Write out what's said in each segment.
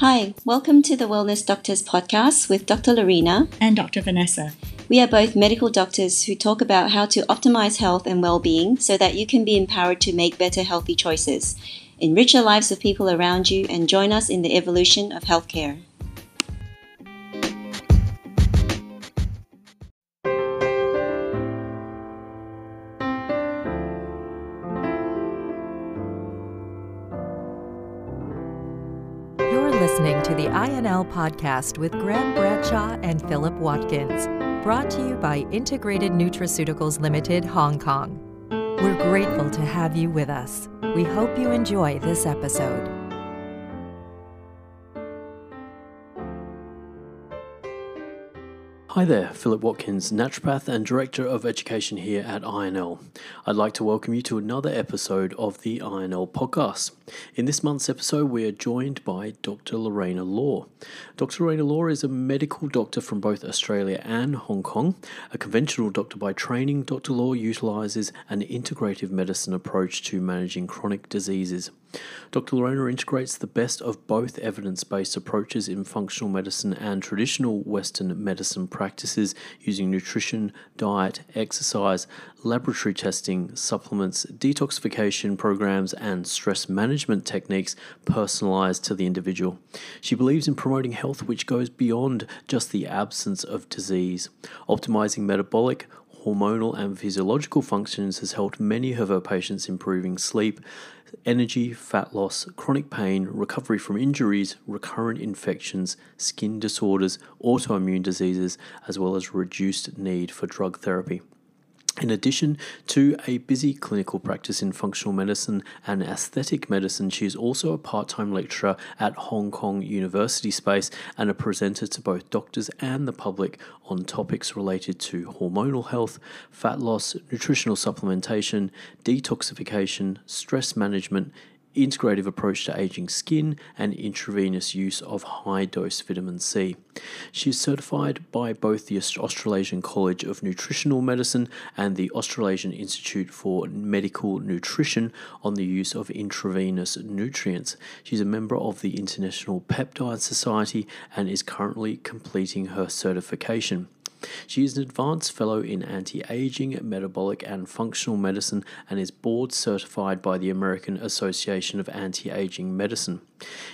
Hi, welcome to the Wellness Doctors podcast with Dr. Laurena and Dr. Vanessa. We are both medical doctors who talk about how to optimize health and well being so that you can be empowered to make better healthy choices. Enrich the lives of people around you and join us in the evolution of healthcare. Podcast with Graham Bradshaw and Philip Watkins, brought to you by Integrated Nutraceuticals Limited, Hong Kong. We're grateful to have you with us. We hope you enjoy this episode. Hi there, Philip Watkins, naturopath and director of education here at INL. I'd like to welcome you to another episode of the INL podcast. In this month's episode, we are joined by Dr. Laurena Law. Dr. Laurena Law is a medical doctor from both Australia and Hong Kong. A conventional doctor by training, Dr. Law utilizes an integrative medicine approach to managing chronic diseases. Dr. Laurena integrates the best of both evidence based approaches in functional medicine and traditional Western medicine practices using nutrition, diet, exercise, laboratory testing, supplements, detoxification programs, and stress management techniques personalized to the individual. She believes in promoting health which goes beyond just the absence of disease, optimizing metabolic, hormonal and physiological functions has helped many of her patients improving sleep, energy, fat loss, chronic pain, recovery from injuries, recurrent infections, skin disorders, autoimmune diseases, as well as reduced need for drug therapy. In addition to a busy clinical practice in functional medicine and aesthetic medicine, she is also a part time lecturer at Hong Kong University Space and a presenter to both doctors and the public on topics related to hormonal health, fat loss, nutritional supplementation, detoxification, stress management, integrative approach to aging skin, and intravenous use of high dose vitamin C. She is certified by both the Australasian College of Nutritional Medicine and the Australasian Institute for Medical Nutrition on the use of intravenous nutrients. She's a member of the International Peptide Society and is currently completing her certification. She is an advanced fellow in anti aging, metabolic, and functional medicine and is board certified by the American Association of Anti Aging Medicine.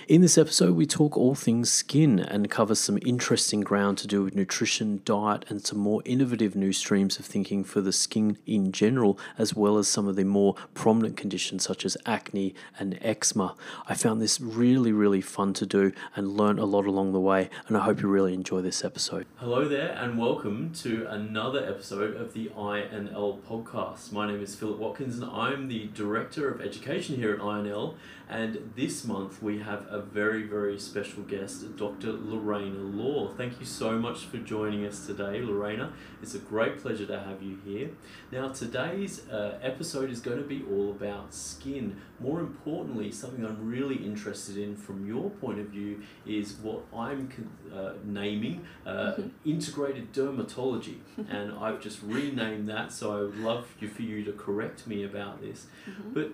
In this episode, we talk all things skin and cover some interesting ground to do with nutrition, diet, and some more innovative new streams of thinking for the skin in general, as well as some of the more prominent conditions such as acne and eczema. I found this really, really fun to do and learn a lot along the way, and I hope you really enjoy this episode. Hello there, and welcome to another episode of the INL podcast. My name is Philip Watkins, and I'm the Director of Education here at INL. And this month we have a very, very special guest, Dr. Laurena Law. Thank you so much for joining us today, Laurena. It's a great pleasure to have you here. Now, today's uh, episode is going to be all about skin. More importantly, something I'm really interested in from your point of view is what I'm uh, naming uh, integrated dermatology. and I've just renamed that, so I would love for you to correct me about this. Mm-hmm. But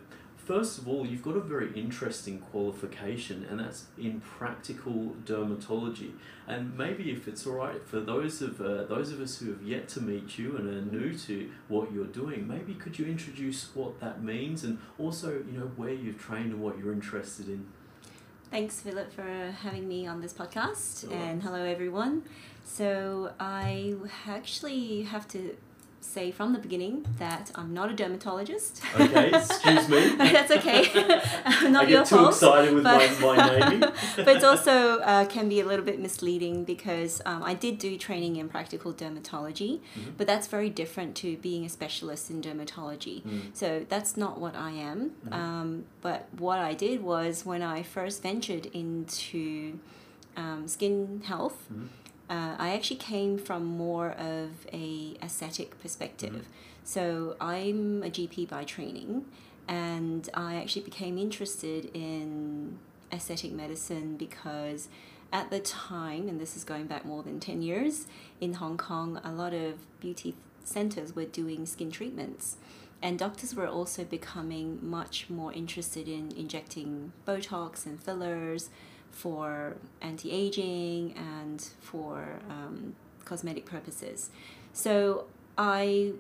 first of all, you've got a very interesting qualification, and that's in practical dermatology. And maybe, if it's all right for those of uh, those of us who have yet to meet you and are new to what you're doing, maybe could you introduce what that means, and also, you know, where you've trained and what you're interested in. Thanks, Philip, for having me on this podcast, and hello, everyone. So I actually have to say from the beginning that I'm not a dermatologist. Okay, excuse me. That's okay. not I your get too fault. excited with but, my, my naming. but it's also uh, can be a little bit misleading because um, I did do training in practical dermatology, mm-hmm. but that's very different to being a specialist in dermatology. Mm. So that's not what I am. Mm-hmm. Um, but what I did was when I first ventured into um, skin health. Mm-hmm uh, I actually came from more of a aesthetic perspective. Mm-hmm. So I'm a GP by training, and I actually became interested in aesthetic medicine because at the time, and this is going back more than 10 years, in Hong Kong, a lot of beauty centers were doing skin treatments. And doctors were also becoming much more interested in injecting Botox and fillers for anti aging and for um, cosmetic purposes. So I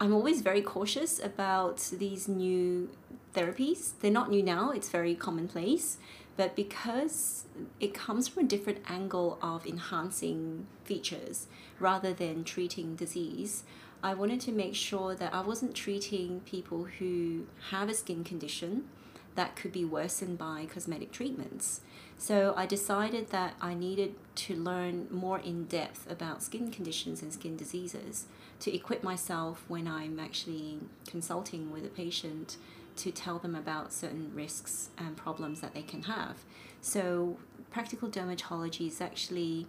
I'm always very cautious about these new therapies. They're not new now, it's very commonplace. But because it comes from a different angle of enhancing features rather than treating disease, I wanted to make sure that I wasn't treating people who have a skin condition that could be worsened by cosmetic treatments. So I decided that I needed to learn more in depth about skin conditions and skin diseases to equip myself when I'm actually consulting with a patient to tell them about certain risks and problems that they can have. So, practical dermatology is actually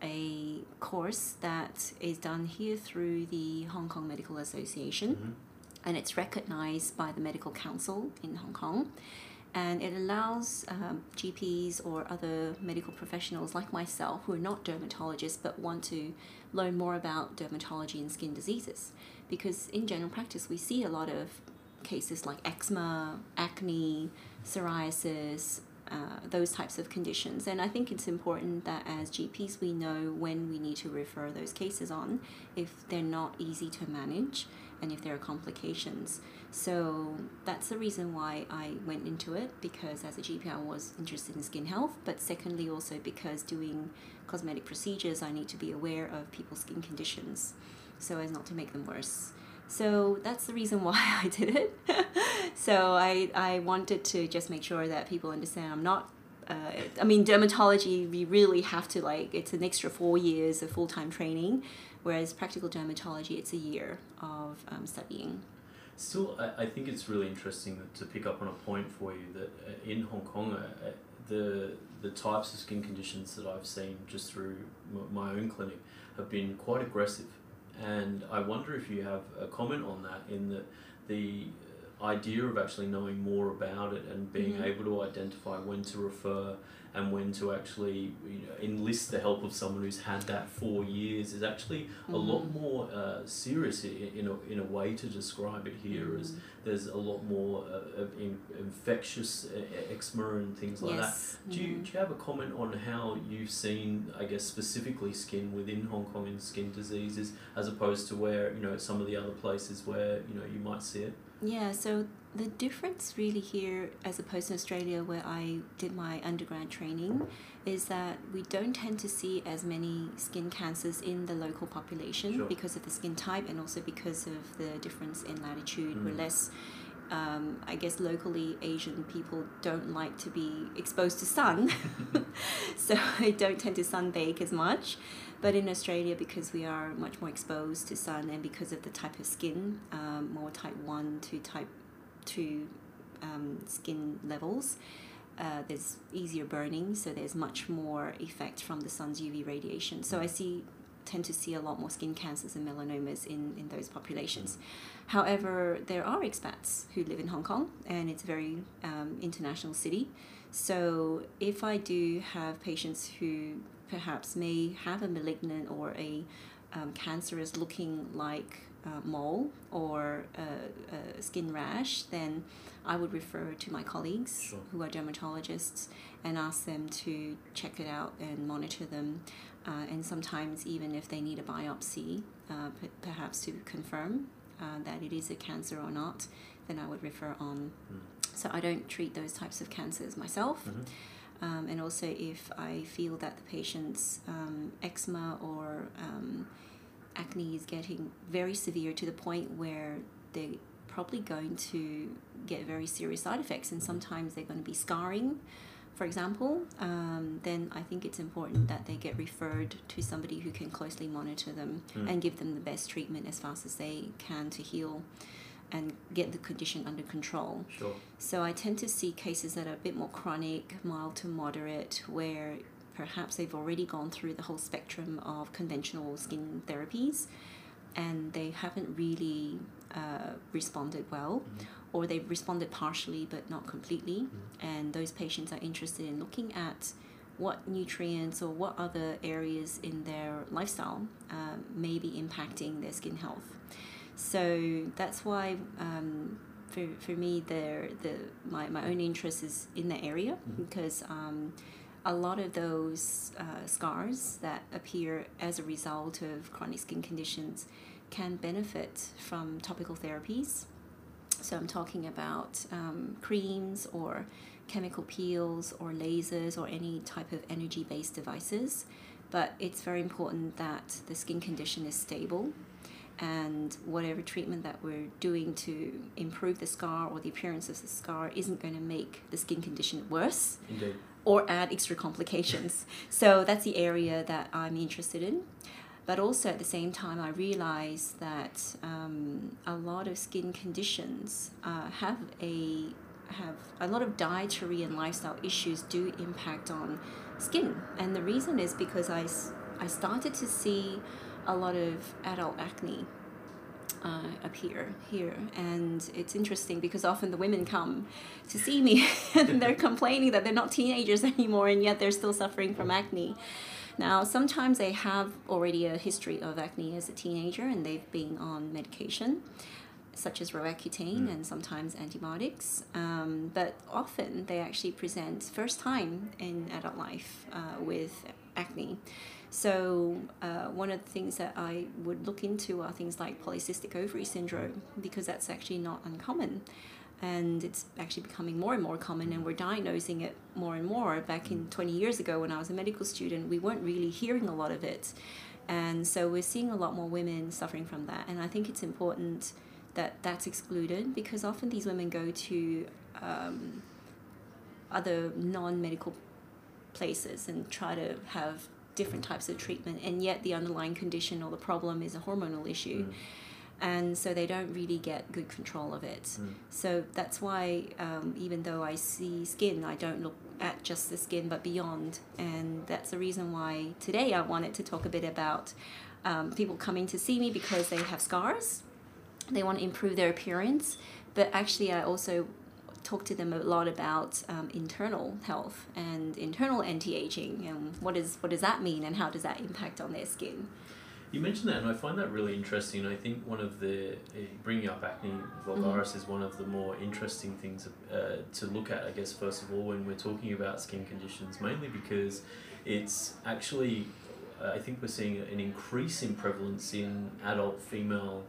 a course that is done here through the Hong Kong Medical Association, mm-hmm. and it's recognized by the Medical Council in Hong Kong. And it allows um, GPs or other medical professionals like myself who are not dermatologists but want to learn more about dermatology and skin diseases. Because in general practice, we see a lot of cases like eczema, acne, psoriasis, uh, those types of conditions. And I think it's important that as GPs we know when we need to refer those cases on if they're not easy to manage and if there are complications. So that's the reason why I went into it because as a GP I was interested in skin health, but secondly also because doing cosmetic procedures I need to be aware of people's skin conditions so as not to make them worse. So that's the reason why I did it. so I, I wanted to just make sure that people understand I'm not uh, I mean, dermatology, we really have to like, it's an extra four years of full time training, whereas practical dermatology, it's a year of um, studying. Still, I, I think it's really interesting to pick up on a point for you that uh, in Hong Kong, uh, uh the, the types of skin conditions that I've seen just through my own clinic have been quite aggressive and I wonder if you have a comment on that in that the idea of actually knowing more about it and being mm-hmm. able to identify when to refer and when to actually you know, enlist the help of someone who's had that for years is actually mm-hmm. a lot more uh, serious in, in, a, in a way to describe it here mm-hmm. as there's a lot more uh, of in, infectious eczema and things like yes. that. Do, you, mm-hmm. do you have a comment on how you've seen, I guess, specifically skin within Hong Kong and skin diseases as opposed to where, you know, some of the other places where, you know, you might see it? Yeah, so the difference really here, as opposed to Australia, where I did my undergrad training, is that we don't tend to see as many skin cancers in the local population sure. because of the skin type and also because of the difference in latitude. Mm. We're less um, I guess locally Asian people don't like to be exposed to sun, so they don't tend to sunbake as much. But in Australia, because we are much more exposed to sun and because of the type of skin, um, more type 1 to type 2 um, skin levels, uh, there's easier burning, so there's much more effect from the sun's UV radiation. So I see tend to see a lot more skin cancers and melanomas in, in those populations. However, there are expats who live in Hong Kong, and it's a very um, international city. So if I do have patients who perhaps may have a malignant or a um, cancerous looking like uh, mole or a, a, skin rash, then I would refer to my colleagues sure. who are dermatologists and ask them to check it out and monitor them. Uh, and sometimes, even if they need a biopsy, uh, perhaps to confirm uh, that it is a cancer or not, then I would refer on. Mm. So I don't treat those types of cancers myself. Mm-hmm. Um, and also, if I feel that the patient's um, eczema or um, acne is getting very severe to the point where they're probably going to get very serious side effects, and sometimes they're going to be scarring, for example, um, then I think it's important that they get referred to somebody who can closely monitor them mm. and give them the best treatment as fast as they can to heal and get the condition under control. Sure. So I tend to see cases that are a bit more chronic, mild to moderate, where perhaps they've already gone through the whole spectrum of conventional skin therapies and they haven't really uh, responded well. Mm-hmm. Or they've responded partially but not completely, mm-hmm. and those patients are interested in looking at what nutrients or what other areas in their lifestyle um, may be impacting their skin health. So that's why um, for, for me the, the my, my own interest is in the area mm-hmm. because um, a lot of those uh, scars that appear as a result of chronic skin conditions can benefit from topical therapies. So I'm talking about um, creams or chemical peels or lasers or any type of energy based devices. But it's very important that the skin condition is stable and whatever treatment that we're doing to improve the scar or the appearance of the scar isn't going to make the skin condition worse Indeed. Or add extra complications. so that's the area that I'm interested in. But also at the same time, I realize that um, a lot of skin conditions uh, have a have a lot of dietary and lifestyle issues do impact on skin, and the reason is because I I started to see a lot of adult acne uh, appear here. And it's interesting because often the women come to see me and they're complaining that they're not teenagers anymore and yet they're still suffering from acne. Now, sometimes they have already a history of acne as a teenager and they've been on medication. Such as Roaccutane and sometimes antibiotics, um, but often they actually present first time in adult life uh, with acne. So uh, one of the things that I would look into are things like polycystic ovary syndrome because that's actually not uncommon. And it's actually becoming more and more common, and we're diagnosing it more and more. Back in 20 years ago, when I was a medical student, we weren't really hearing a lot of it. And so we're seeing a lot more women suffering from that. And I think it's important that that's excluded because often these women go to um, other non medical places and try to have different types of treatment and yet the underlying condition or the problem is a hormonal issue. Mm. and so they don't really get good control of it. Mm. so that's why um, even though i see skin i don't look at just the skin but beyond. And that's the reason why today i wanted to talk a bit about um, people coming to see me because they have scars. They want to improve their appearance. But actually i also talk to them a lot about um, internal health and internal anti-aging and what is what does that mean and how does that impact on their skin You mentioned that, and I find that really interesting. I think one of the uh, bringing up acne vulgaris is one of the more interesting things uh, to look at. I guess first of all, when we're talking about skin conditions, mainly because it's actually. Uh, I think we're seeing an increase in prevalence in adult female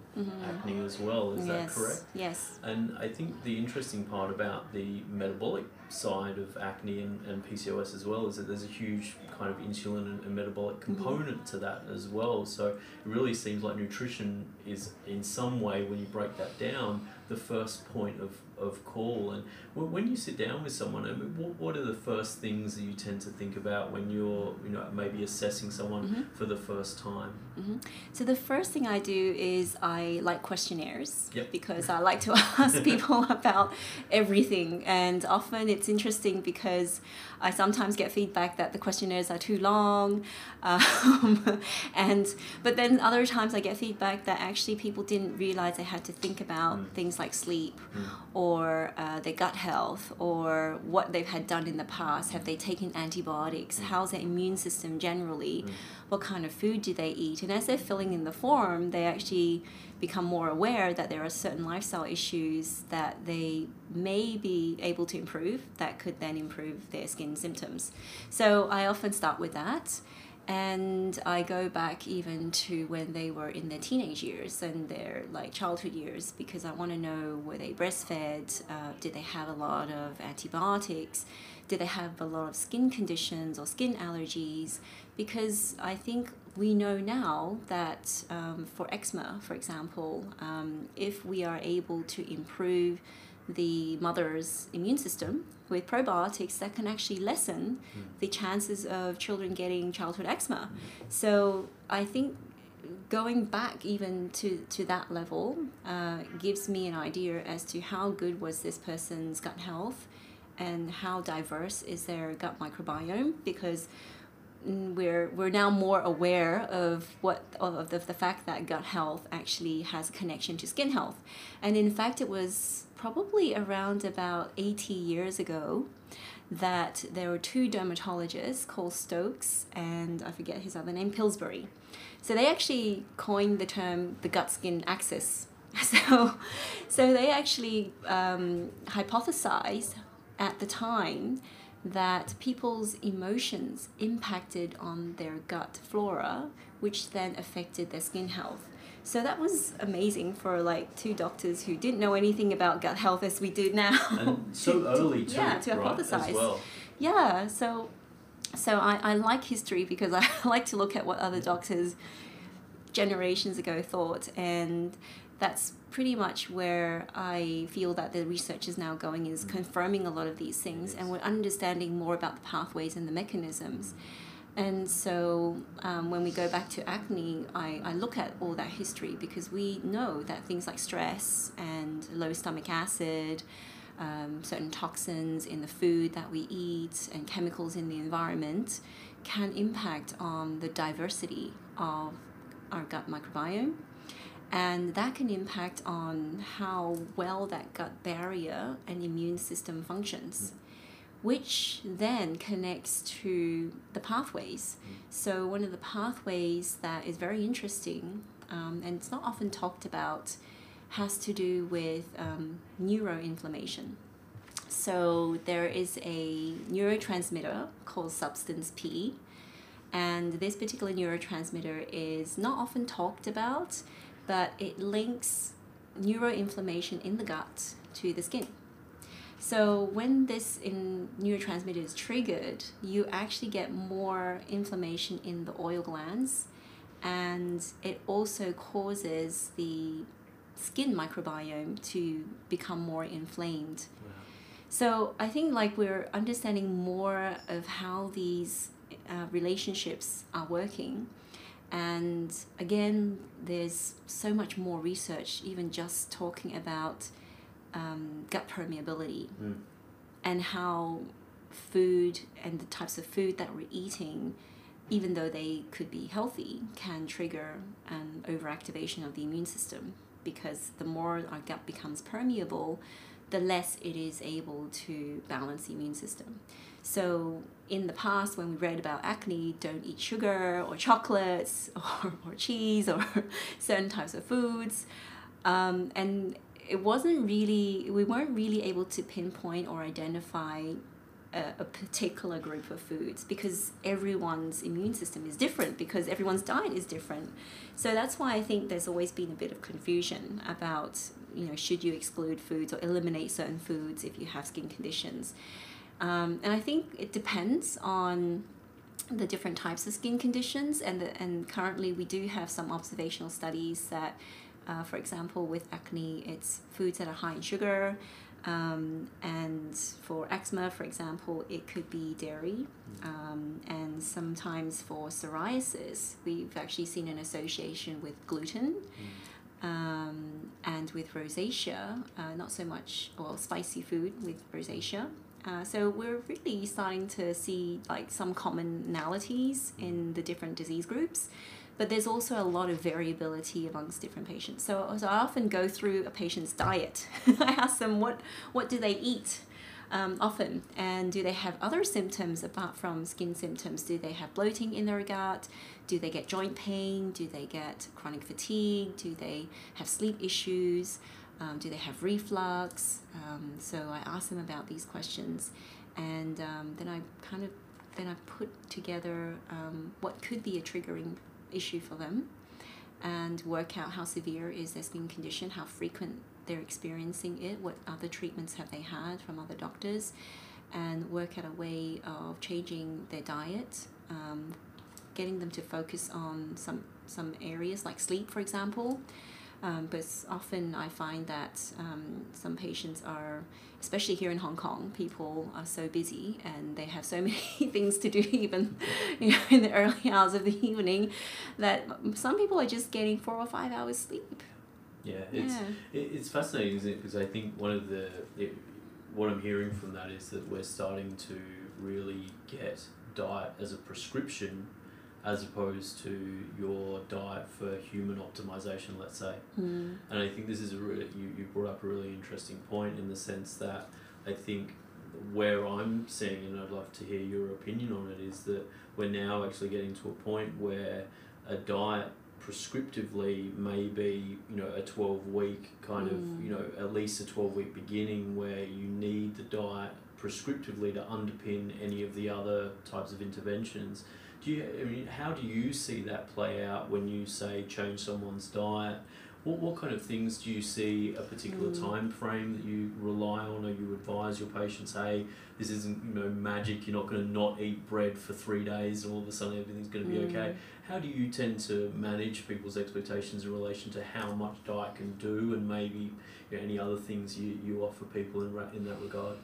acne as well. Is that correct? yes And I think the interesting part about the metabolic side of acne and, and PCOS as well is that there's a huge kind of insulin and, and metabolic component to that as well. So it really seems like nutrition is, in some way, when you break that down, the first point of, of call. And when, you sit down with someone, I mean, what, what are the first things that you tend to think about when you're, you know, maybe assessing someone mm-hmm. for the first time? Mm-hmm. So the first thing I do is I like questionnaires Yep. because I like to ask people about everything, and often it's interesting because I sometimes get feedback that the questionnaires are too long, um, and but then other times I get feedback that actually people didn't realize they had to think about mm. things like sleep, mm. or uh, their gut health, or what they've had done in the past. Have they taken antibiotics? How's their immune system generally? What kind of food do they eat? And as they're filling in the form, they actually become more aware that there are certain lifestyle issues that they may be able to improve that could then improve their skin symptoms. So I often start with that. And I go back even to when they were in their teenage years and their like childhood years because I want to know were they breastfed? Uh, did they have a lot of antibiotics? Did they have a lot of skin conditions or skin allergies? Because I think we know now that um, for eczema, for example, um, if we are able to improve the mother's immune system with probiotics, that can actually lessen the chances of children getting childhood eczema. So I think going back even to, to that level uh, gives me an idea as to how good was this person's gut health and how diverse is their gut microbiome because mm, we're we're now more aware of what of the, the fact that gut health actually has a connection to skin health. And in fact it was probably around about 80 years ago that there were two dermatologists called Stokes and I forget his other name Pillsbury. So they actually coined the term the gut skin axis. So so they actually um, hypothesized at the time that people's emotions impacted on their gut flora, which then affected their skin health. So that was amazing for like two doctors who didn't know anything about gut health as we do now. And so early too, yeah, to right, hypothesize. as well. Yeah, so so I, I like history because I like to look at what other doctors generations ago thought and that's pretty much where I feel that the research is now going is confirming a lot of these things and we're understanding more about the pathways and the mechanisms. And so um, when we go back to acne, I, I look at all that history because we know that things like stress and low stomach acid, um, certain toxins in the food that we eat, and chemicals in the environment can impact on the diversity of our gut microbiome. And that can impact on how well that gut barrier and immune system functions which then connects to the pathways. So, one of the pathways that is very interesting um, and it's not often talked about has to do with um, neuroinflammation. So, there is a neurotransmitter called substance P, and this particular neurotransmitter is not often talked about, but it links neuroinflammation in the gut to the skin. So when this in neurotransmitter is triggered, you actually get more inflammation in the oil glands, and it also causes the skin microbiome to become more inflamed. So I think like we're understanding more of how these uh, relationships are working. And again, there's so much more research, even just talking about um, gut permeability Mm. and how food and the types of food that we're eating, even though they could be healthy, can trigger an overactivation of the immune system because the more our gut becomes permeable, the less it is able to balance the immune system. So in the past, when we read about acne, don't eat sugar or chocolates or, or cheese or certain types of foods. Um, and it wasn't really, we weren't really able to pinpoint or identify a, a particular group of foods because everyone's immune system is different because everyone's diet is different. So that's why I think there's always been a bit of confusion about, you know, should you exclude foods or eliminate certain foods if you have skin conditions. Um, and I think it depends on the different types of skin conditions and the, and currently we do have some observational studies that uh, for example with acne it's foods that are high in sugar um, and for eczema for example it could be dairy um, and sometimes for psoriasis we've actually seen an association with gluten um, and with rosacea uh, not so much well spicy food with rosacea uh, so we're really starting to see like some commonalities in the different disease groups, but there's also a lot of variability amongst different patients. So, so I often go through a patient's diet. I ask them what what do they eat um, often, and do they have other symptoms apart from skin symptoms? Do they have bloating in their gut? Do they get joint pain? Do they get chronic fatigue? Do they have sleep issues? Um, do they have reflux? Um, so I ask them about these questions, and um, then I kind of then I put together um, what could be a triggering issue for them, and work out how severe is their skin condition, how frequent they're experiencing it, what other treatments have they had from other doctors, and work out a way of changing their diet, um, getting them to focus on some some areas like sleep, for example. Um, but often I find that um, some patients are, especially here in Hong Kong, people are so busy and they have so many things to do, even you know, in the early hours of the evening, that some people are just getting four or five hours sleep. Yeah, it's Yeah. it's fascinating, isn't it? Because I think one of the it, what I'm hearing from that is that we're starting to really get diet as a prescription, as opposed to your diet for human optimization, let's say. Mm. And I think this is a really you, you brought up a really interesting point in the sense that I think where I'm seeing, and I'd love to hear your opinion on it, is that we're now actually getting to a point where a diet prescriptively may be you know a 12 week kind of Mm. you know at least a 12 week beginning where you need the diet prescriptively to underpin any of the other types of interventions. Do you, I mean, how do you see that play out when you say change someone's diet? What, what kind of things do you see a particular Mm. time frame that you rely on or you advise your patients, hey, this isn't you know magic, you're not going to not eat bread for three days and all of a sudden everything's going to be Mm. okay? How do you tend to manage people's expectations in relation to how much diet can do and maybe you know, any other things you, you offer people in, in that regard?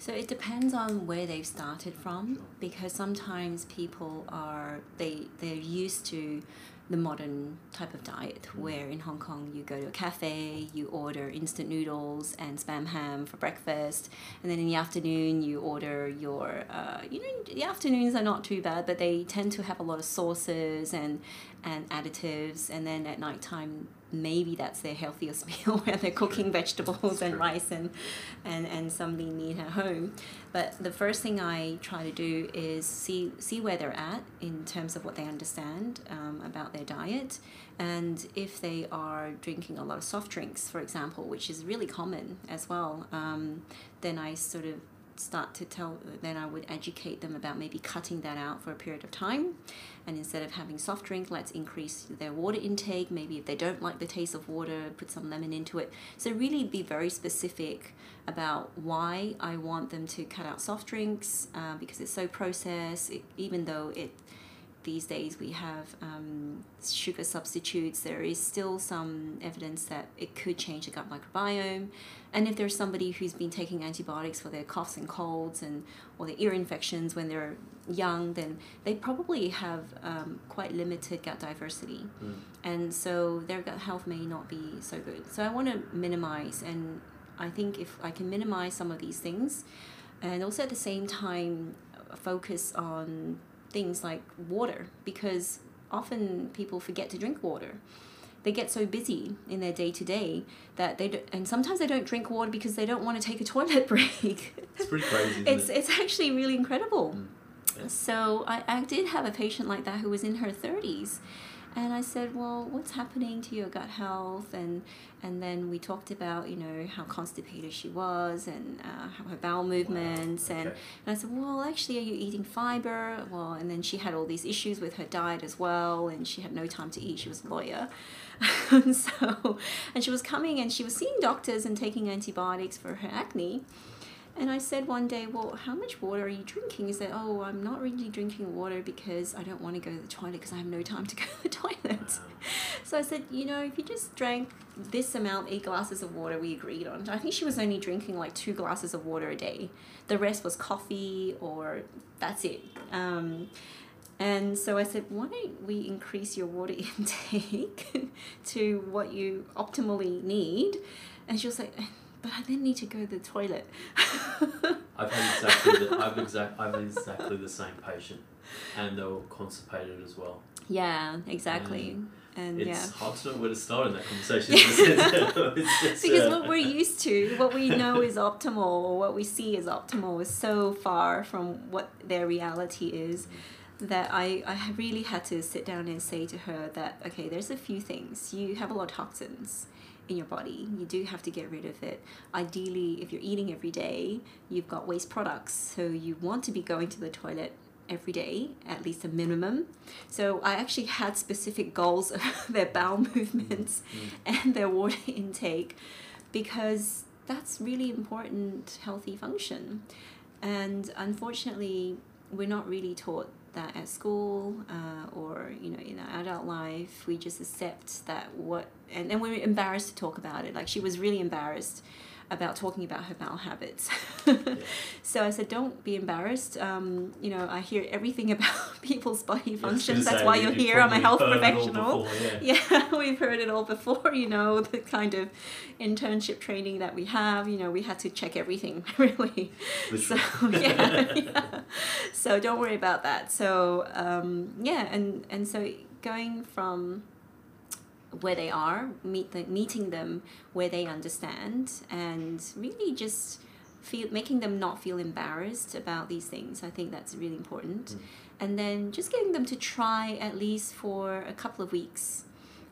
So it depends on where they've started from because sometimes people are they they're used to the modern type of diet where in Hong Kong you go to a cafe, you order instant noodles and spam ham for breakfast, and then in the afternoon you order your uh, you know the afternoons are not too bad, but they tend to have a lot of sauces and and additives, and then at night time maybe that's their healthiest meal where they're cooking vegetables and rice and and and some lean meat at home. But the first thing I try to do is see see where they're at in terms of what they understand um, about their diet, and if they are drinking a lot of soft drinks, for example, which is really common as well, um, then I sort of start to tell then I would educate them about maybe cutting that out for a period of time. And instead of having soft drink let's increase their water intake. Maybe if they don't like the taste of water put some lemon into it. So really be very specific about why I want them to cut out soft drinks uh, because it's so processed it, even though it these days we have um, sugar substitutes there is still some evidence that it could change the gut microbiome. And if there's somebody who's been taking antibiotics for their coughs and colds and or their ear infections when they're young then they probably have um, quite limited gut diversity. Mm. and so their gut health may not be so good. So i want to minimize and i think if i can minimize some of these things and also at the same time uh, focus on things like water because often people forget to drink water they get so busy in their day to day that they do, and sometimes they don't drink water because they don't want to take a toilet break It's pretty crazy, it's it? it's actually really incredible Mm. Yeah. so I, I did have a patient like that who was in her 30s and I said, "Well, what's happening to your gut health?" And and then we talked about you know how constipated she was and uh, how her bowel movements and, okay. and I said, "Well, actually, are you eating fiber?" Well, and then she had all these issues with her diet as well, and she had no time to eat. She was a lawyer, and so and she was coming and she was seeing doctors and taking antibiotics for her acne. And I said one day, Well, how much water are you drinking? He said, Oh, I'm not really drinking water because I don't want to go to the toilet because I have no time to go to the toilet. So I said, You know, if you just drank this amount, eight glasses of water, we agreed on. I think she was only drinking like two glasses of water a day. The rest was coffee or that's it. Um, and so I said, Why don't we increase your water intake to what you optimally need? And she was like, but I then need to go to the toilet. I've had exactly the, I've exact I've exactly the same patient, and they were constipated as well. yeah, exactly. and It's yeah. hard to know where to start in that conversation. in. It's just, Because uh, what we're used to, what we know is optimal, or what we see as optimal, is so far from what their reality is that I, I really had to sit down and say to her that, okay, there's a few things. You have a lot of toxins in your body. You do have to get rid of it. Ideally, if you're eating every day, you've got waste products. So you want to be going to the toilet every day, at least a minimum. So I actually had specific goals of their bowel mm-hmm. movements mm-hmm. and their water intake because that's really important healthy function. And unfortunately, we're not really taught that at school uh, or you know in our adult life we just accept that what and, and we're embarrassed to talk about it. Like she was really embarrassed about talking about her bowel habits so i said don't be embarrassed um, you know i hear everything about people's body functions that's say, why you- you're here i'm a health heard it all professional before, yeah. yeah, we've heard it all before, you know, the kind of internship training that we have, you know, we had to check everything really. So, yeah, yeah. So don't worry about that. So, um, yeah, and, and so going from where they are, meet the, meeting them where they understand, and really just feel making them not feel embarrassed about these things. I think that's really important. Mm. And then just getting them to try at least for a couple of weeks.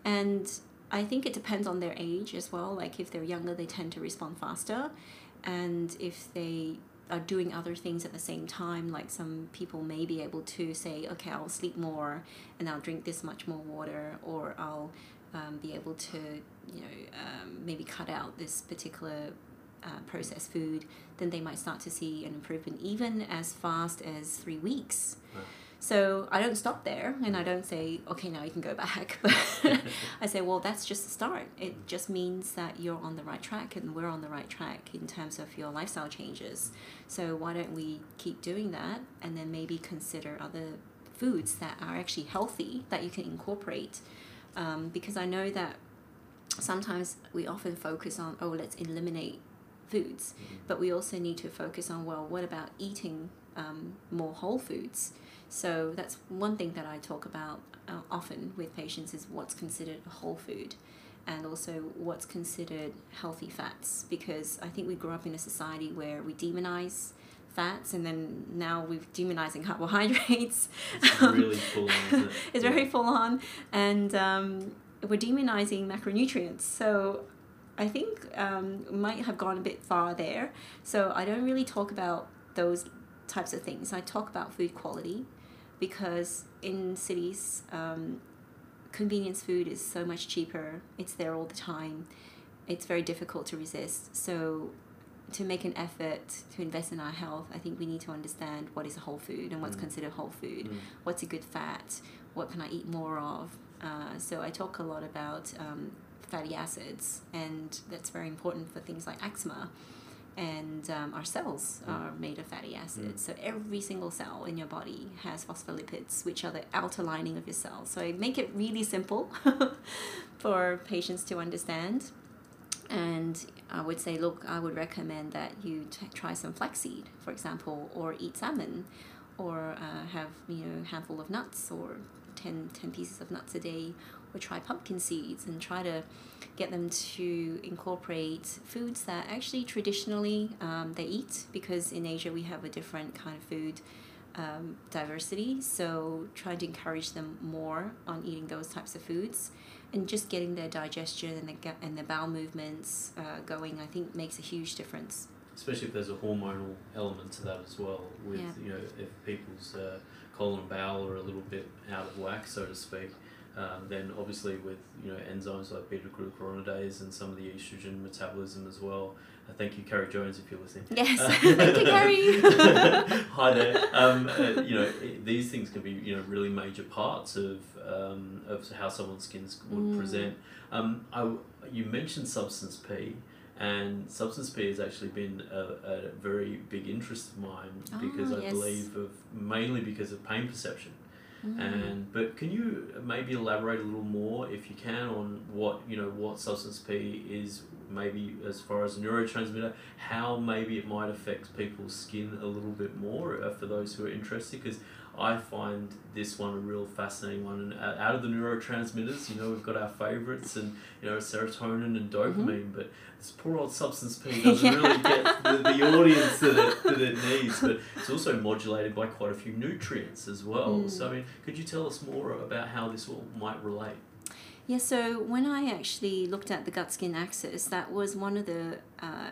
And I think it depends on their age as well. Like if they're younger, they tend to respond faster. And if they are doing other things at the same time. Like some people may be able to say, okay, I'll sleep more and I'll drink this much more water, or I'll um, be able to, you know, um, maybe cut out this particular uh, processed food. Then they might start to see an improvement even as fast as three weeks. Wow. So I don't stop there and I don't say, okay, now you can go back. But I say, well, that's just the start. It just means that you're on the right track and we're on the right track in terms of your lifestyle changes. So why don't we keep doing that and then maybe consider other foods that are actually healthy that you can incorporate? Um, because I know that sometimes we often focus on, oh, let's eliminate foods, but we also need to focus on, well, what about eating um, more whole foods? So that's one thing that I talk about uh, often with patients is what's considered a whole food and also what's considered healthy fats because I think we grew up in a society where we demonize fats and then now we're demonizing carbohydrates. It's really full on. it? it's Yeah. very full on and um, we're demonizing macronutrients. So I think um, we might have gone a bit far there. So I don't really talk about those types of things. I talk about food quality because in cities, um, convenience food is so much cheaper. It's there all the time. It's very difficult to resist. So to make an effort to invest in our health, I think we need to understand what is a whole food and what's Mm. considered whole food. Mm. What's a good fat? What can I eat more of? Uh, so I talk a lot about um, fatty acids, and that's very important for things like eczema. And um, our cells Mm. are made of fatty acids. So every single cell in your body has phospholipids, which are the outer lining of your cells. So I make it really simple for patients to understand. And I would say, look, I would recommend that you t- try some flaxseed, for example, or eat salmon, or uh, have you know a handful of nuts, or 10, 10 pieces of nuts a day, or try pumpkin seeds and try to get them to incorporate foods that actually traditionally um, they eat because in Asia we have a different kind of food um, diversity. So trying to encourage them more on eating those types of foods and just getting their digestion and the gut and their bowel movements uh, going, I think makes a huge difference. especially if there's a hormonal element to that as well. With Yeah. you know, if people's uh, colon and bowel are a little bit out of whack, so to speak, um, then obviously with you know enzymes like beta glucuronidase and some of the estrogen metabolism as well. Thank you, Carrie Jones, if you're listening. Yes, Uh, thank you, Carrie. Hi there. Um, uh, you know, i these things can be you know really major parts of um, of how someone's skin would Mm. present. Um, I you mentioned substance P, and substance P has actually been a, a very big interest of mine because Ah, I yes. believe of mainly because of pain perception. Mm. And but can you maybe elaborate a little more, if you can, on what you know what substance P is, maybe as far as a neurotransmitter, how maybe it might affect people's skin a little bit more uh, for those who are interested, because. I find this one a real fascinating one, and uh, out of the neurotransmitters, you know, we've got our favourites, and you know, serotonin and dopamine, but this poor old substance P doesn't Yeah. really get the, the audience that it, that it needs, but it's also modulated by quite a few nutrients as well. Mm. So, I mean, could you tell us more about how this all might relate? Yeah, so when I actually looked at the gut skin axis, that was one of the uh,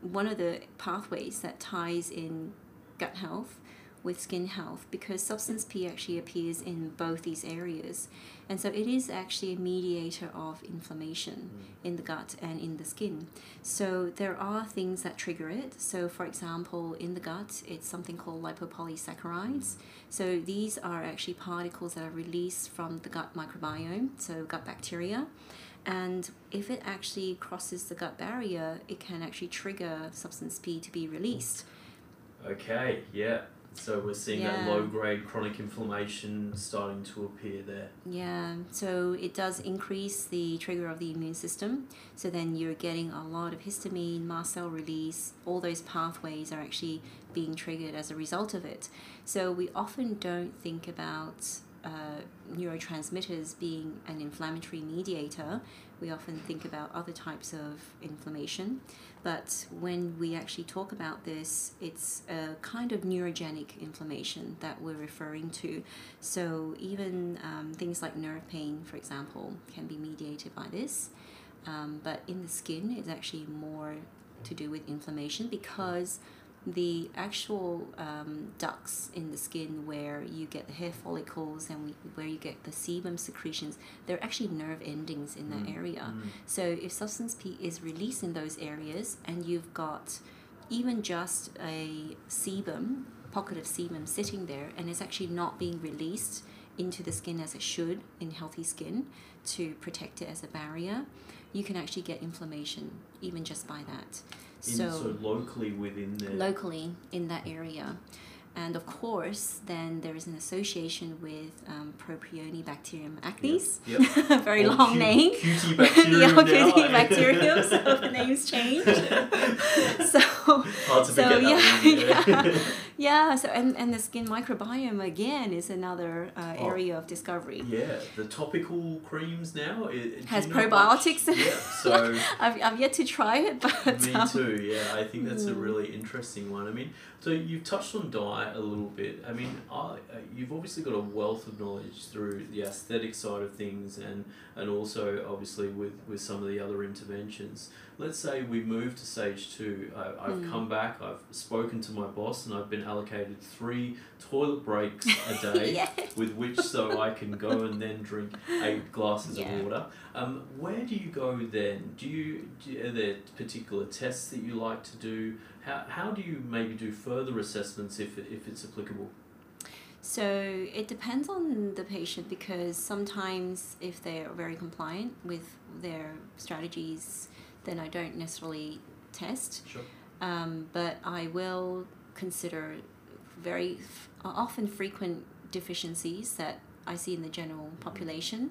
one of the pathways that ties in gut health with skin health because substance P actually appears in both these areas. And so it is actually a mediator of inflammation mm. in the gut and in the skin. So there are things that trigger it. So for example, in the gut, it's something called lipopolysaccharides. So these are actually particles that are released from the gut microbiome, so gut bacteria. And if it actually crosses the gut barrier, it can actually trigger substance P to be released. Okay, yeah. So we're seeing that low grade chronic inflammation starting to appear there. Yeah, so it does increase the trigger of the immune system. So then you're getting a lot of histamine, mast cell release. All those pathways are actually being triggered as a result of it. So we often don't think about uh, neurotransmitters being an inflammatory mediator. We often think about other types of inflammation. But when we actually talk about this, it's a kind of neurogenic inflammation that we're referring to. So even um, things like nerve pain, for example, can be mediated by this. Um, but in the skin, it's actually more to do with inflammation because the actual um, ducts in the skin where you get the hair follicles and we, where you get the sebum secretions, they're actually nerve endings in that area. So if substance P is released in those areas and you've got even just a sebum, pocket of sebum sitting there and it's actually not being released into the skin as it should in healthy skin to protect it as a barrier, you can actually get inflammation even just by that. In, so, locally within the locally in that area. And of course, then there is an association with um, Propionibacterium acnes. Yep. Yep. Very Or long cu- name. Cutibacterium yeah, now. Cutibacterium, so the name's changed. so, Hard to so yeah, yeah, yeah. So and, and the skin microbiome again is another uh, Oh. area of discovery. Yeah, the topical creams now it, Has much? probiotics in it. Yeah, so I've, I've yet to try it, but me um, too. Yeah, I think that's a Mm. really interesting one. I mean, so you've touched on diet a little bit. I mean, I, uh, you've obviously got a wealth of knowledge through the aesthetic side of things, and and also obviously with with some of the other interventions. Let's say we move to stage two. I, I've Mm. come back. I've spoken to my boss, and I've been allocated three toilet breaks a day. yeah. with which so I can go and then drink eight glasses Yeah. of water. Um, where do you go then? Do you, do you- are there particular tests that you like to do? How, how do you maybe do further assessments if, if it's applicable? So it depends on the patient because sometimes if they are very compliant with their strategies, then I don't necessarily test. Sure. Um, but I will consider very f- often frequent deficiencies that I see in the general population.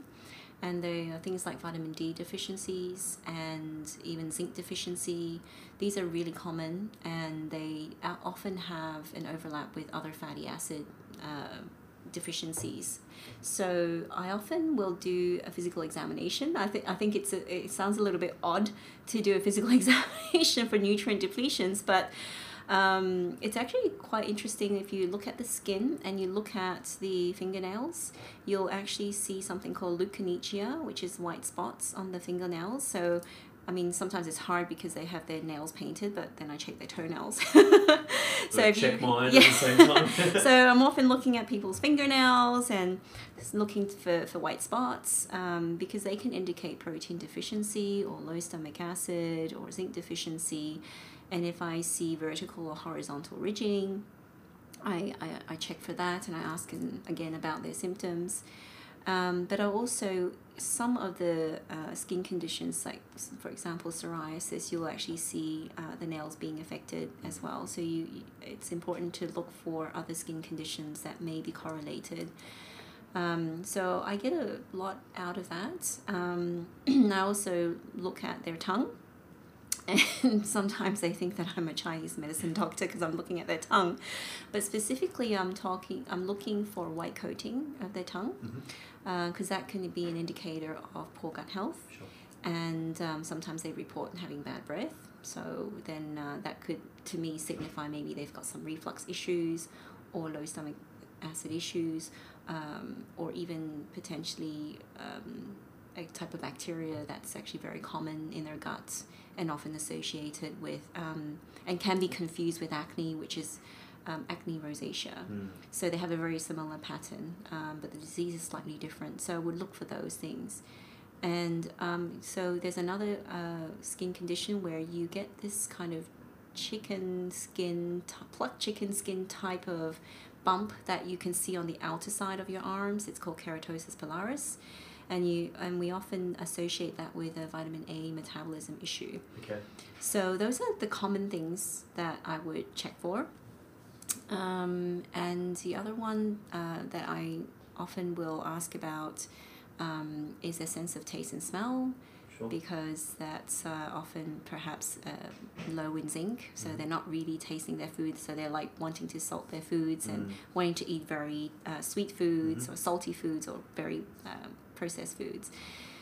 And they are things like vitamin D deficiencies and even zinc deficiency. These are really common and they often have an overlap with other fatty acid uh, deficiencies. So I often will do a physical examination. I think I think it's a, it sounds a little bit odd to do a physical examination for nutrient depletions, but um, it's actually quite interesting if you look at the skin and you look at the fingernails. You'll actually see something called leukonychia, which is white spots on the fingernails. So. I mean, sometimes it's hard because they have their nails painted, but then I check their toenails. so if check you, mine yeah. at the same time. so I'm often looking at people's fingernails and looking for, for white spots um, because they can indicate protein deficiency or low stomach acid or zinc deficiency. And if I see vertical or horizontal ridging, I, I, I check for that and I ask again about their symptoms. Um, but I also, some of the uh, skin conditions, like for example psoriasis, you'll actually see uh, the nails being affected as well. So you, it's important to look for other skin conditions that may be correlated. Um, so I get a lot out of that. Um, I also look at their tongue. And sometimes they think that I'm a Chinese medicine doctor because I'm looking at their tongue, but specifically I'm talking. I'm looking for a white coating of their tongue, because that can be an indicator of poor gut health. Sure. And um, sometimes they report having bad breath. So then uh, that could, to me, signify maybe they've got some reflux issues, or low stomach acid issues, um, or even potentially um, a type of bacteria that's actually very common in their guts and often associated with um, and can be confused with acne, which is um, acne rosacea. Mm. So they have a very similar pattern, um, but the disease is slightly different. So I would look for those things. And um, so there's another uh, skin condition where you get this kind of chicken skin, t- plucked chicken skin type of bump that you can see on the outer side of your arms. It's called keratosis pilaris. And, you, and we often associate that with a vitamin A metabolism issue. Okay. So those are the common things that I would check for. Um, and the other one uh, that I often will ask about um, is a sense of taste and smell Sure. because that's uh, often perhaps uh, low in zinc. So Mm. they're not really tasting their food. So they're like wanting to salt their foods and Mm. wanting to eat very uh, sweet foods Mhm. or salty foods or very uh, processed foods.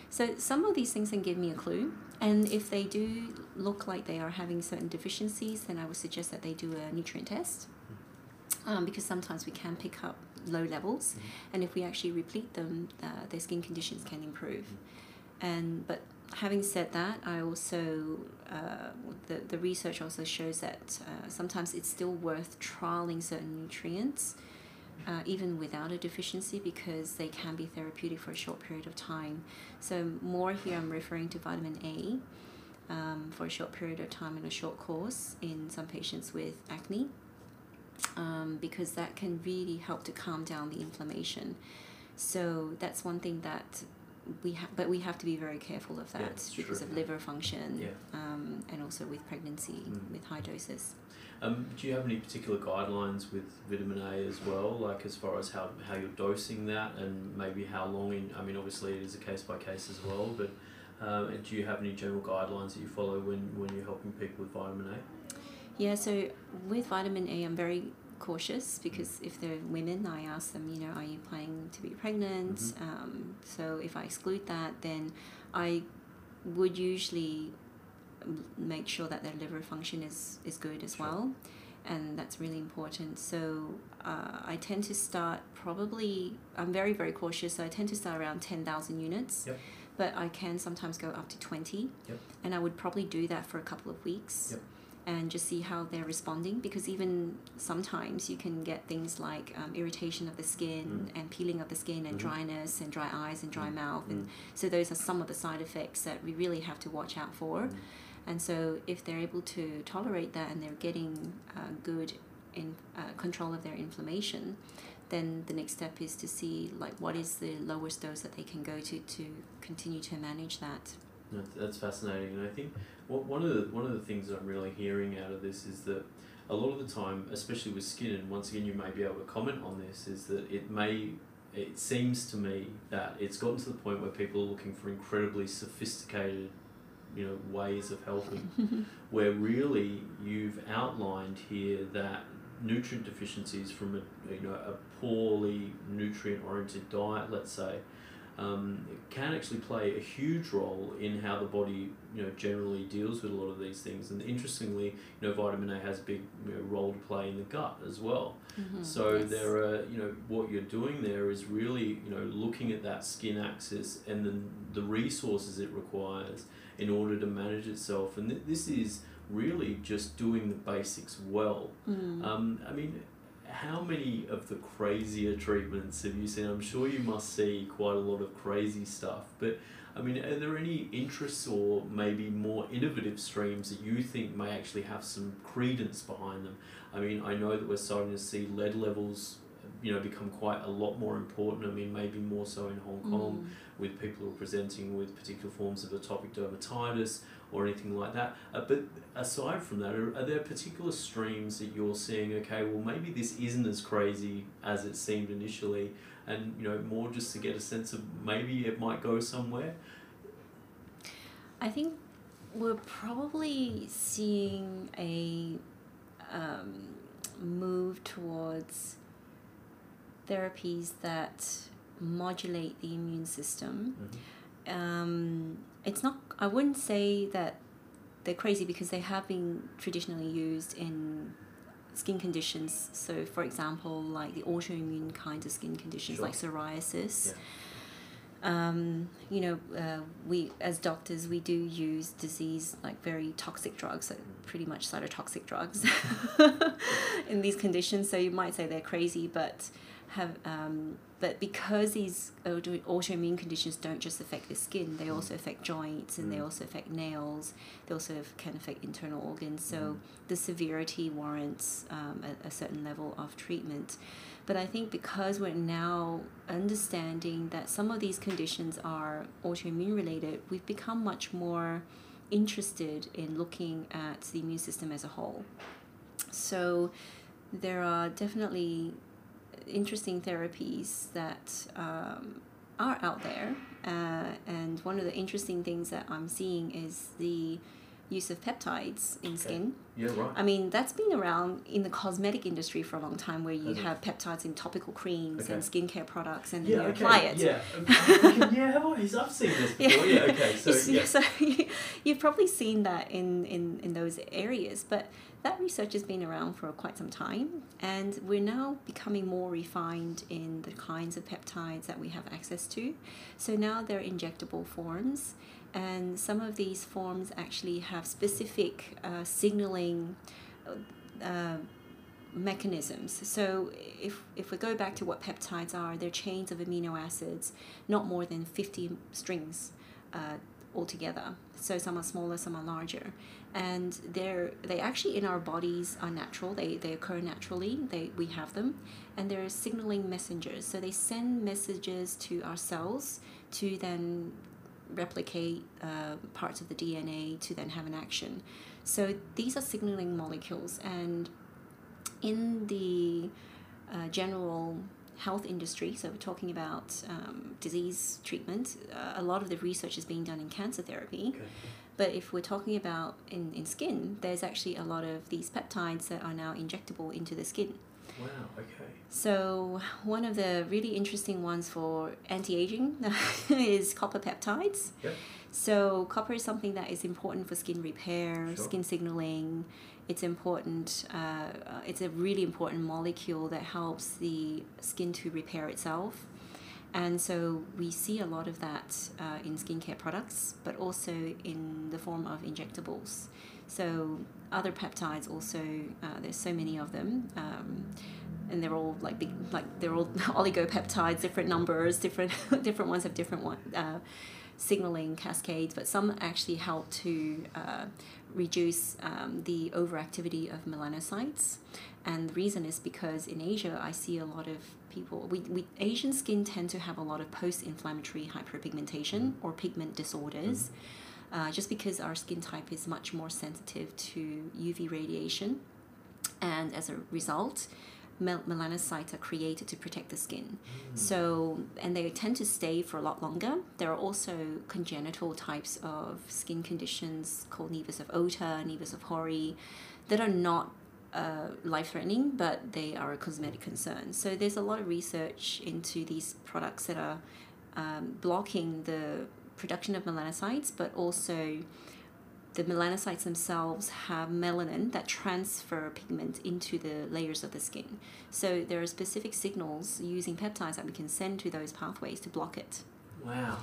So some of these things can give me a clue. And if they do look like they are having certain deficiencies, then I would suggest that they do a nutrient test. Um, because sometimes we can pick up low levels, and if we actually replete them, uh, their skin conditions can improve. And but having said that, I also uh, the the research also shows that uh, sometimes it's still worth trialing certain nutrients, uh, even without a deficiency, because they can be therapeutic for a short period of time. So more here, I'm referring to vitamin A. Um, for a short period of time in a short course in some patients with acne, um, because that can really help to calm down the inflammation. So that's one thing that we have, but we have to be very careful of that Yeah, because true. of liver function, Yeah. um, and also with pregnancy Mm. with high doses. Um, do you have any particular guidelines with vitamin A as well, like as far as how, how you're dosing that and maybe how long in, I mean obviously it is a case by case as well, but um, do you have any general guidelines that you follow when, when you're helping people with vitamin A? Yeah, so with vitamin A, I'm very cautious because if they're women, I ask them, you know, are you planning to be pregnant? Mhm. Um, so if I exclude that, then I would usually make sure that their liver function is, is good as Sure. well. And that's really important. So uh, I tend to start probably, I'm very, very cautious. So I tend to start around 10,000 units. Yep. But I can sometimes go up to 20. Yep. And I would probably do that for a couple of weeks Yep. and just see how they're responding because even sometimes you can get things like um, irritation of the skin and peeling of the skin and Mhm. dryness and dry eyes and dry Mm. mouth and Mm. so those are some of the side effects that we really have to watch out for Mm. And so if they're able to tolerate that and they're getting uh, good in uh, control of their inflammation then the next step is to see like what is the lowest dose that they can go to to continue to manage that. That's fascinating, and I think one of the one of the things I'm really hearing out of this is that a lot of the time, especially with skin, and once again you may be able to comment on this, is that it may it seems to me that it's gotten to the point where people are looking for incredibly sophisticated, you know, ways of helping, where really you've outlined here that nutrient deficiencies from a you know a poorly nutrient oriented diet, let's say, um, can actually play a huge role in how the body you know generally deals with a lot of these things. And interestingly, you know, vitamin A has a big you know, role to play in the gut as well. Mhm, So yes. there are, you know, what you're doing there is really, you know, looking at that skin axis and then the resources it requires in order to manage itself. And th- this is really just doing the basics well. Mm. Um, I mean, how many of the crazier treatments have you seen? I'm sure you must see quite a lot of crazy stuff, but I mean, are there any interests or maybe more innovative streams that you think may actually have some credence behind them? I mean, I know that we're starting to see lead levels, you know, become quite a lot more important. I mean, maybe more so in Hong Kong Mm. with people who are presenting with particular forms of atopic dermatitis or anything like that. Uh, but aside from that, are, are there particular streams that you're seeing? Okay, well maybe this isn't as crazy as it seemed initially, and you know more just to get a sense of maybe it might go somewhere. I think we're probably seeing a um, move towards therapies that modulate the immune system. Um, it's not, I wouldn't say that they're crazy because they have been traditionally used in skin conditions. So, for example, like the autoimmune kinds of skin conditions Sure. like psoriasis Yeah. um, you know, uh, we as doctors we do use disease like very toxic drugs, like pretty much cytotoxic drugs, in these conditions. So you might say they're crazy, but have um, but because these autoimmune conditions don't just affect the skin, they also affect joints and they Mm. also affect nails. They also can affect internal organs. So Mm. the severity warrants um, a, a certain level of treatment. But I think because we're now understanding that some of these conditions are autoimmune related, we've become much more interested in looking at the immune system as a whole. So there are definitely interesting therapies that um, are out there. Uh, and one of the interesting things that I'm seeing is the use of peptides in skin. Yeah, right. I mean, that's been around in the cosmetic industry for a long time where you it? have peptides in topical creams Okay. and skincare products and then yeah, you okay. apply it. Yeah, okay, yeah. Have I? I've seen this before. Yeah, okay. So yeah. so you, you've probably seen that in, in, in those areas, but that research has been around for quite some time, and we're now becoming more refined in the kinds of peptides that we have access to. So now they're injectable forms, and some of these forms actually have specific uh, signaling uh, mechanisms. So if, if we go back to what peptides are, they're chains of amino acids, not more than 50 strings uh, altogether. So some are smaller, some are larger. And they're they actually in our bodies are natural. They, they occur naturally. They we have them, and they're signaling messengers. So they send messages to our cells to then replicate uh, parts of the DNA to then have an action. So these are signaling molecules, and in the uh, general health industry, so we're talking about um, disease treatment, uh, a lot of the research is being done in cancer therapy. Okay. But if we're talking about in, in skin, there's actually a lot of these peptides that are now injectable into the skin. Wow. Okay. So one of the really interesting ones for anti-aging is copper peptides. Yep. So copper is something that is important for skin repair, Sure. skin signaling. It's important. Uh, it's a really important molecule that helps the skin to repair itself. And so we see a lot of that uh, in skincare products, but also in the form of injectables. So other peptides also, uh, there's so many of them. Um, and they're all like big, like they're all oligopeptides, different numbers, different different ones have different one, uh, signaling cascades, but some actually help to uh, reduce um, the overactivity of melanocytes. And the reason is because in Asia, I see a lot of people, we, we Asian skin tend to have a lot of post inflammatory hyperpigmentation mm. or pigment disorders. Mm. Uh, just because our skin type is much more sensitive to UV radiation, and as a result, mel- melanocytes are created to protect the skin. Mm. So, and they tend to stay for a lot longer. There are also congenital types of skin conditions called nevus of Ota, nevus of Hori, that are not uh, life threatening, but they are a cosmetic concern. So, there's a lot of research into these products that are um, blocking the production of melanocytes, but also the melanocytes themselves have melanin that transfer pigment into the layers of the skin. So there are specific signals using peptides that we can send to those pathways to block it. Wow.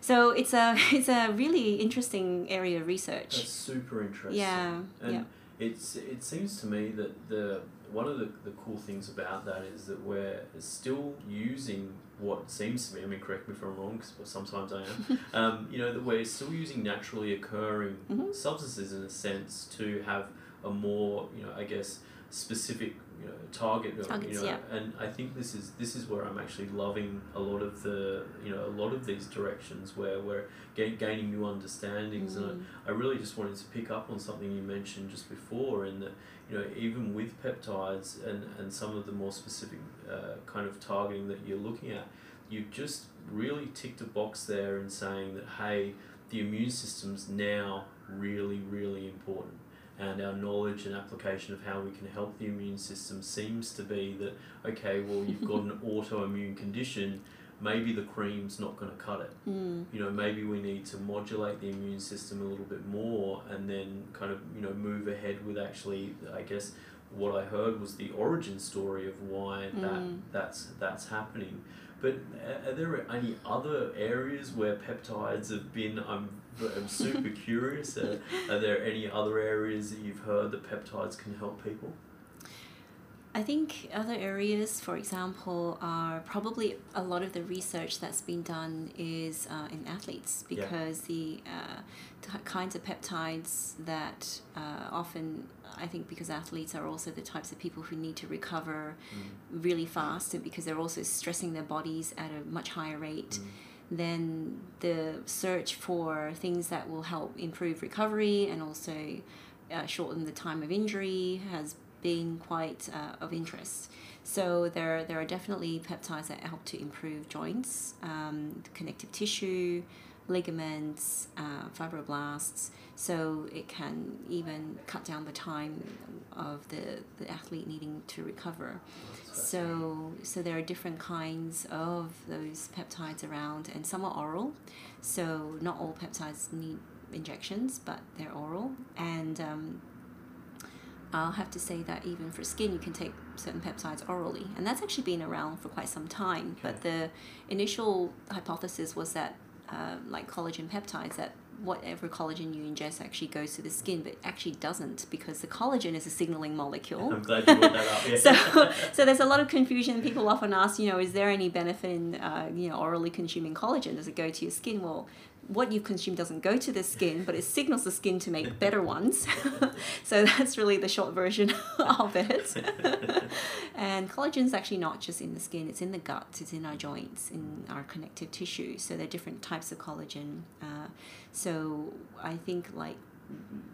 So it's a it's a really interesting area of research. That's super interesting. Yeah, And yeah. It's it seems to me that the one of the, the cool things about that is that we're still using what seems to me, I mean, correct me if I'm wrong, because sometimes I am, um, you know, that we're still using naturally occurring Mhm. substances in a sense to have a more, you know, I guess, specific, you know, target, Targets, you know, yeah. and I think this is this is where I'm actually loving a lot of the, you know, a lot of these directions where we're gain, gaining new understandings, and I, Mm. I really just wanted to pick up on something you mentioned just before, in that you know even with peptides and and some of the more specific uh, kind of targeting that you're looking at, you've just really ticked a box there in saying that hey, the immune system's now really really important. And our knowledge and application of how we can help the immune system seems to be that okay, well you've got an autoimmune condition, maybe the cream's not going to cut it Mm. you know maybe we need to modulate the immune system a little bit more and then kind of you know move ahead with actually i guess what i heard was the origin story of why that Mm. that's that's happening but are there any other areas where peptides have been i'm, I'm super curious are, are there any other areas that you've heard that peptides can help people I think other areas, for example, are probably a lot of the research that's been done is uh, in athletes Yeah. because the uh, t- kinds of peptides that uh, often, I think, because athletes are also the types of people who need to recover really fast and because they're also stressing their bodies at a much higher rate. Then the search for things that will help improve recovery and also uh, shorten the time of injury has been quite uh, of interest. So there, there are definitely peptides that help to improve joints, um, connective tissue, ligaments, uh, fibroblasts. So it can even cut down the time of the, the athlete needing to recover. So, so there are different kinds of those peptides around, and some are oral. So not all peptides need injections, but they're oral. And um, I'll have to say that even for skin, you can take certain peptides orally, and that's actually been around for quite some time. But the initial hypothesis was that, uh, like collagen peptides, that whatever collagen you ingest actually goes to the skin, but actually doesn't because the collagen is a signaling molecule. I'm glad you brought that up. Yeah. so, so there's a lot of confusion. People often ask, you know, is there any benefit in, uh, you know, orally consuming collagen? Does it go to your skin? Well, what you consume doesn't go to the skin, but it signals the skin to make better ones. so that's really the short version of it. and collagen is actually not just in the skin, it's in the gut, it's in our joints, in our connective tissue. So there are different types of collagen. Uh, so I think like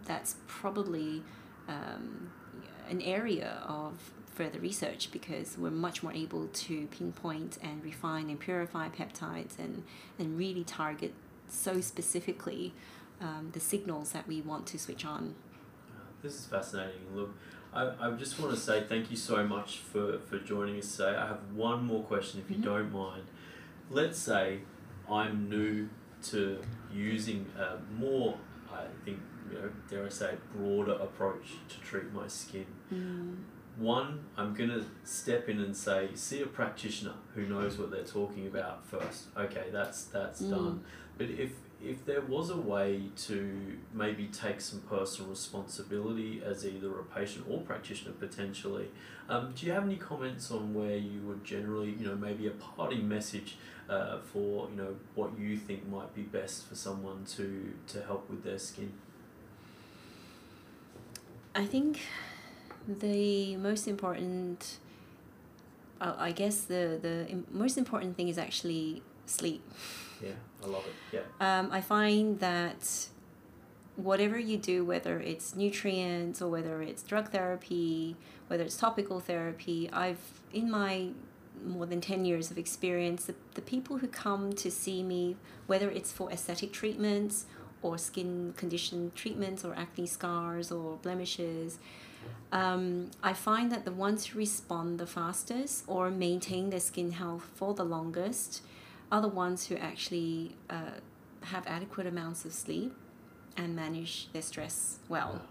that's probably um, an area of further research because we're much more able to pinpoint and refine and purify peptides and, and really target so specifically um, the signals that we want to switch on. This is fascinating. Look, I, I just want to say thank you so much for, for joining us today. I have one more question, if you mm-hmm. don't mind. Let's say I'm new to using a more, I think, you know, dare I say, broader approach to treat my skin. Mm. One, I'm going to step in and say, see a practitioner who knows what they're talking about first. Okay, that's that's mm. done. But if if there was a way to maybe take some personal responsibility as either a patient or practitioner potentially, um, do you have any comments on where you would generally, you know, maybe a parting message uh, for you know what you think might be best for someone to to help with their skin? I think the most important, uh, I guess the the most important thing is actually sleep. Yeah, I love it. Yeah. Um, I find that whatever you do, whether it's nutrients or whether it's drug therapy, whether it's topical therapy, I've in my more than 10 years of experience, the, the people who come to see me, whether it's for aesthetic treatments or skin condition treatments or acne scars or blemishes, um, I find that the ones who respond the fastest or maintain their skin health for the longest are the ones who actually uh, have adequate amounts of sleep and manage their stress well.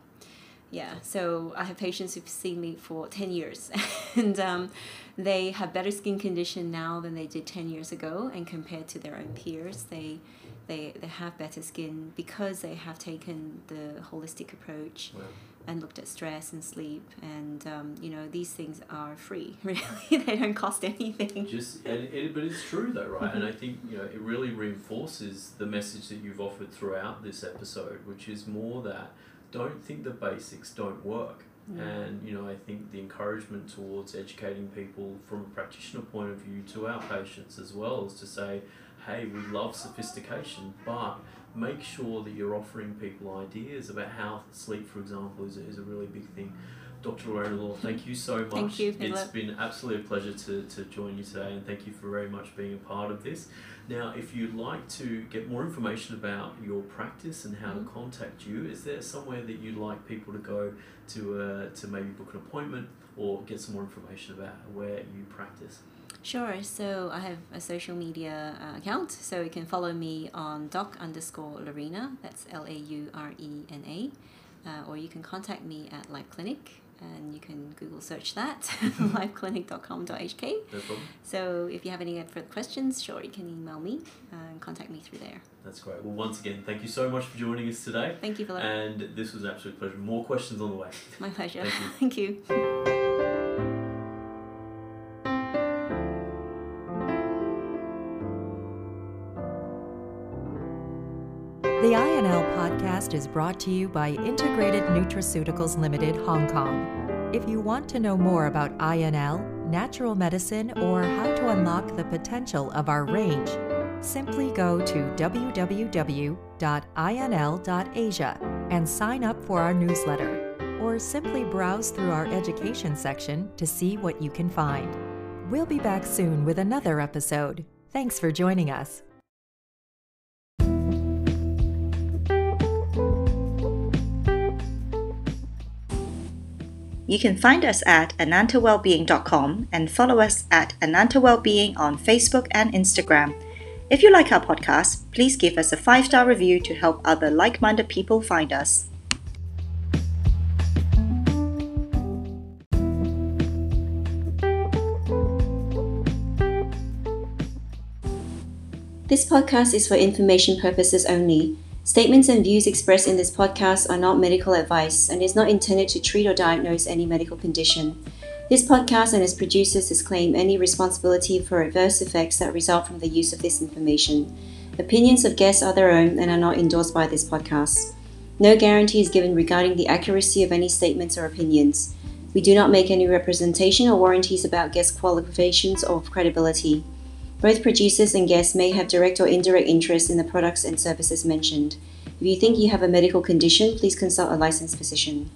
Yeah, so I have patients who've seen me for 10 years and um, they have better skin condition now than they did 10 years ago. And compared to their own peers, they, they, they have better skin because they have taken the holistic approach. Wow and looked at stress and sleep and um, you know these things are free really they don't cost anything just and it, but it's true though right and i think you know it really reinforces the message that you've offered throughout this episode which is more that don't think the basics don't work mm. and you know i think the encouragement towards educating people from a practitioner point of view to our patients as well is to say hey we love sophistication but make sure that you're offering people ideas about how sleep, for example, is a, is a really big thing. Dr. Laurena Law, thank you so much. Thank you, Philip. It's been absolutely a pleasure to, to join you today, and thank you for very much being a part of this. Now, if you'd like to get more information about your practice and how mm-hmm. to contact you, is there somewhere that you'd like people to go to uh, to maybe book an appointment or get some more information about where you practice? Sure. So I have a social media uh, account. So you can follow me on doc underscore Laurena. That's L A U R E N A. Uh, or you can contact me at Life Clinic and you can Google search that, lifeclinic.com.hk. No problem. So if you have any further questions, sure, you can email me and contact me through there. That's great. Well, once again, thank you so much for joining us today. Thank you for that. And this was an absolute pleasure. More questions on the way. My pleasure. thank you. thank you. The INL podcast is brought to you by Integrated Nutraceuticals Limited, Hong Kong. If you want to know more about INL, natural medicine, or how to unlock the potential of our range, simply go to www.inl.asia and sign up for our newsletter, or simply browse through our education section to see what you can find. We'll be back soon with another episode. Thanks for joining us. You can find us at anantawellbeing.com and follow us at anantawellbeing on Facebook and Instagram. If you like our podcast, please give us a five star review to help other like minded people find us. This podcast is for information purposes only Statements and views expressed in this podcast are not medical advice and is not intended to treat or diagnose any medical condition. This podcast and its producers disclaim any responsibility for adverse effects that result from the use of this information. Opinions of guests are their own and are not endorsed by this podcast. No guarantee is given regarding the accuracy of any statements or opinions. We do not make any representation or warranties about guest qualifications or credibility. Both producers and guests may have direct or indirect interest in the products and services mentioned. If you think you have a medical condition, please consult a licensed physician.